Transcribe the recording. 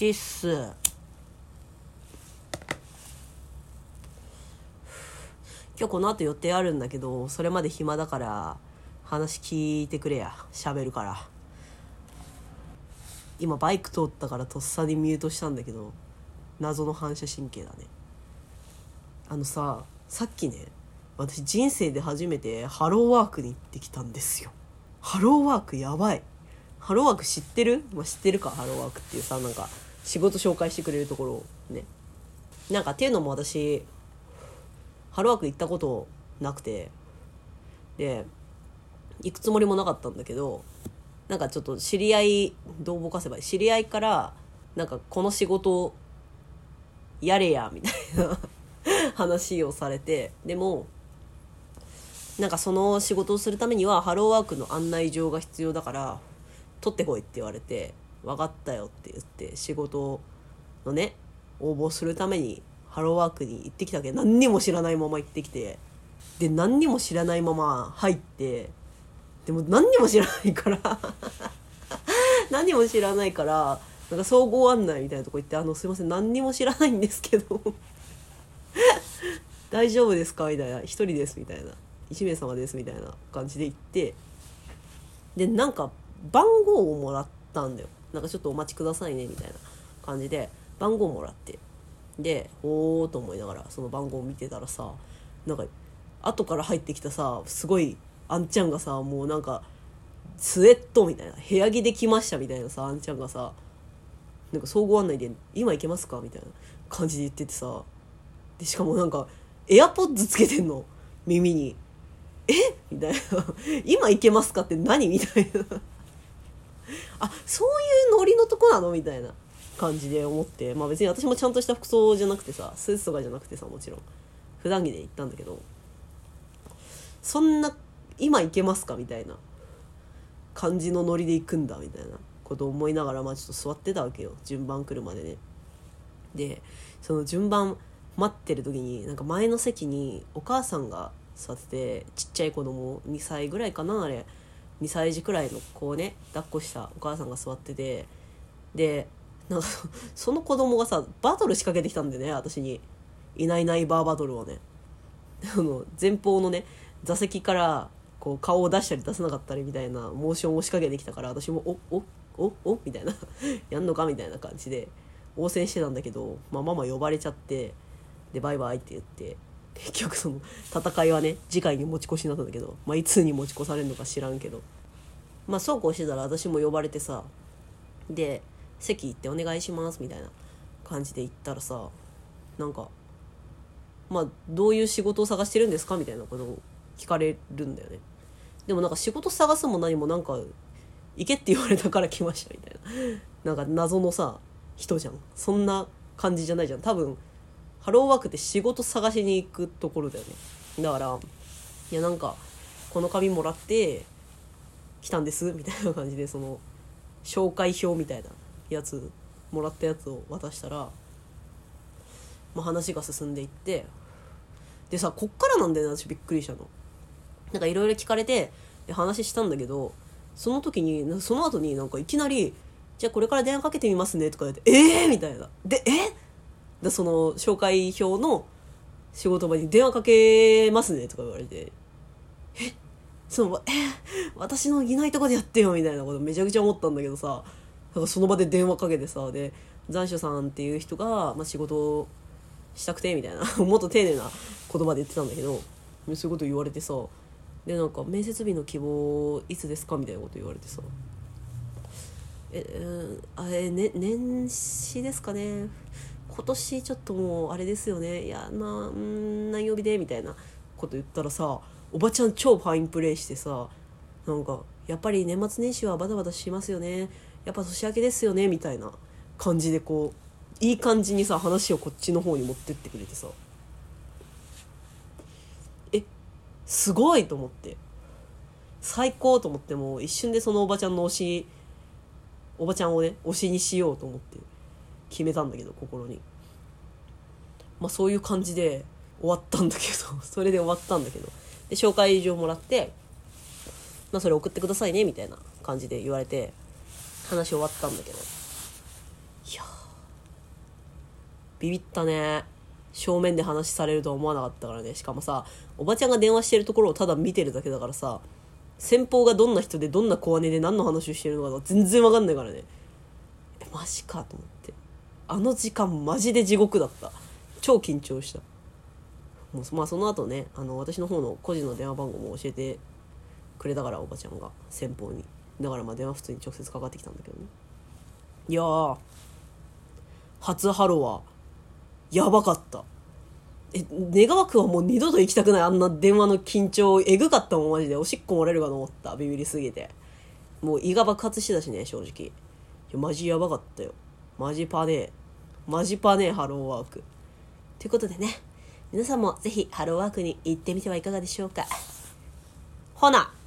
ちっす今日この後予定あるんだけどそれまで暇だから話聞いてくれや。喋るから。今バイク通ったからとっさにミュートしたんだけど謎の反射神経だね。あのささっきね私人生で初めてハローワークに行ってきたんですよ。ハローワークやばい。ハローワーク知ってる、まあ、知ってるかハローワークっていうさなんか仕事紹介してくれるところね。なんかっていうのも私ハローワーク行ったことなくてで行くつもりもなかったんだけどなんかちょっと知り合いどうぼかせばいい。知り合いからなんかこの仕事やれやみたいな 話をされてでもなんかその仕事をするためにはハローワークの案内状が必要だから取ってこいって言われて分かったよって言って仕事のね応募するためにハローワークに行ってきたけ。ど何にも知らないまま行ってきて。で何にも知らないまま入って。でも何にも知らないから。何にも知らないからなんか総合案内みたいなとこ行って「あのすいません何にも知らないんですけど。大丈夫ですか?」みたいな「一人です」みたいな「1名様です」みたいな感じで行って。でなんか番号をもらったんだよ。なんかちょっとお待ちくださいねみたいな感じで番号もらってでおおと思いながらその番号を見てたらさなんか後から入ってきたさすごいあんちゃんがさもうなんかスウェットみたいな部屋着で来ましたみたいなさあんちゃんがさなんか総合案内で「今行けますか?」みたいな感じで言っててさでしかもなんかエアポッズつけてんの耳に「え？みたいな「今行けますか?」って何？みたいなあそういうノリのとこなの？みたいな感じで思って。まあ別に私もちゃんとした服装じゃなくてさスーツとかじゃなくてさもちろん。普段着で行ったんだけど。そんな今行けますか？みたいな感じのノリで行くんだみたいな。こと思いながらまあちょっと座ってたわけよ。順番来るまでね。でその順番待ってる時になんか前の席にお母さんが座っててちっちゃい子供2歳ぐらいかなあれ。2歳児くらいの子をね抱っこしたお母さんが座っててでなんか その子供がさバトル仕掛けてきたんでね私に。いないいないバーバトルをね。あの前方のね座席からこう顔を出したり出さなかったりみたいなモーションを仕掛けてきたから私も「おおおおみたいな やんのかみたいな感じで応戦してたんだけど、まあ、ママ呼ばれちゃってでバイバイって言って結局その戦いはね次回に持ち越しになったんだけど、まあ、いつに持ち越されるのか知らんけど。まあそうこうしてたら私も呼ばれてさで席行ってお願いしますみたいな感じで行ったらさなんかまあどういう仕事を探してるんですかみたいなことを聞かれるんだよね。でもなんか仕事探すも何もなんか行けって言われたから来ましたみたいな。なんか謎のさ人じゃん。そんな感じじゃないじゃん。多分ハローワークって仕事探しに行くところだよねだからいやなんかこの紙もらって来たんですみたいな感じでその紹介表みたいなやつもらったやつを渡したら、まあ、話が進んでいってでさこっからなんだよね私びっくりしたのなんかいろいろ聞かれてで話したんだけどその時にその後になんかいきなり「じゃあこれから電話かけてみますね」とか言って「ええー!」みたいなで「えでその紹介表の仕事場に電話かけますねとか言われてえそのえ私のいないとこでやってよみたいなことめちゃくちゃ思ったんだけどさなんかその場で電話かけてさで残暑さんっていう人が、まあ、仕事したくてみたいな もっと丁寧な言葉で言ってたんだけどそういうこと言われてさでなんか面接日の希望いつですかみたいなこと言われてさえうんあれ、ね、年始ですかね。今年ちょっともうあれですよね。いやなうん何曜日でみたいなこと言ったらさおばちゃん超ファインプレーしてさなんかやっぱり年末年始はバタバタしますよね。やっぱ年明けですよねみたいな感じでこういい感じにさ話をこっちの方に持ってってくれてさ。えすごいと思って。最高と思ってもう一瞬でそのおばちゃんの推しおばちゃんをね推しにしようと思って。決めたんだけど心に。まあそういう感じで終わったんだけど それで終わったんだけど。で紹介状もらってまあそれ送ってくださいねみたいな感じで言われて話終わったんだけど。いやビビったね。正面で話されるとは思わなかったからね。しかもさおばちゃんが電話してるところをただ見てるだけだからさ先方がどんな人でどんな小姉で何の話をしてるのか全然わかんないからね。マジかと思って。あの時間マジで地獄だった。超緊張した。もうまあその後ねあの私の方の個人の電話番号も教えてくれたからおばちゃんが先方に。だからまあ電話普通に直接かかってきたんだけどね。いやー初ハロはやばかった。え願わくはもう二度と行きたくない。あんな電話の緊張えぐかったもんマジで。おしっこ漏れるかと思った。ビビりすぎて。もう胃が爆発してたしね正直。いやマジやばかったよ。マジパネーマジパネハローワーク。ということでね皆さんもぜひハローワークに行ってみてはいかがでしょうか。ほな！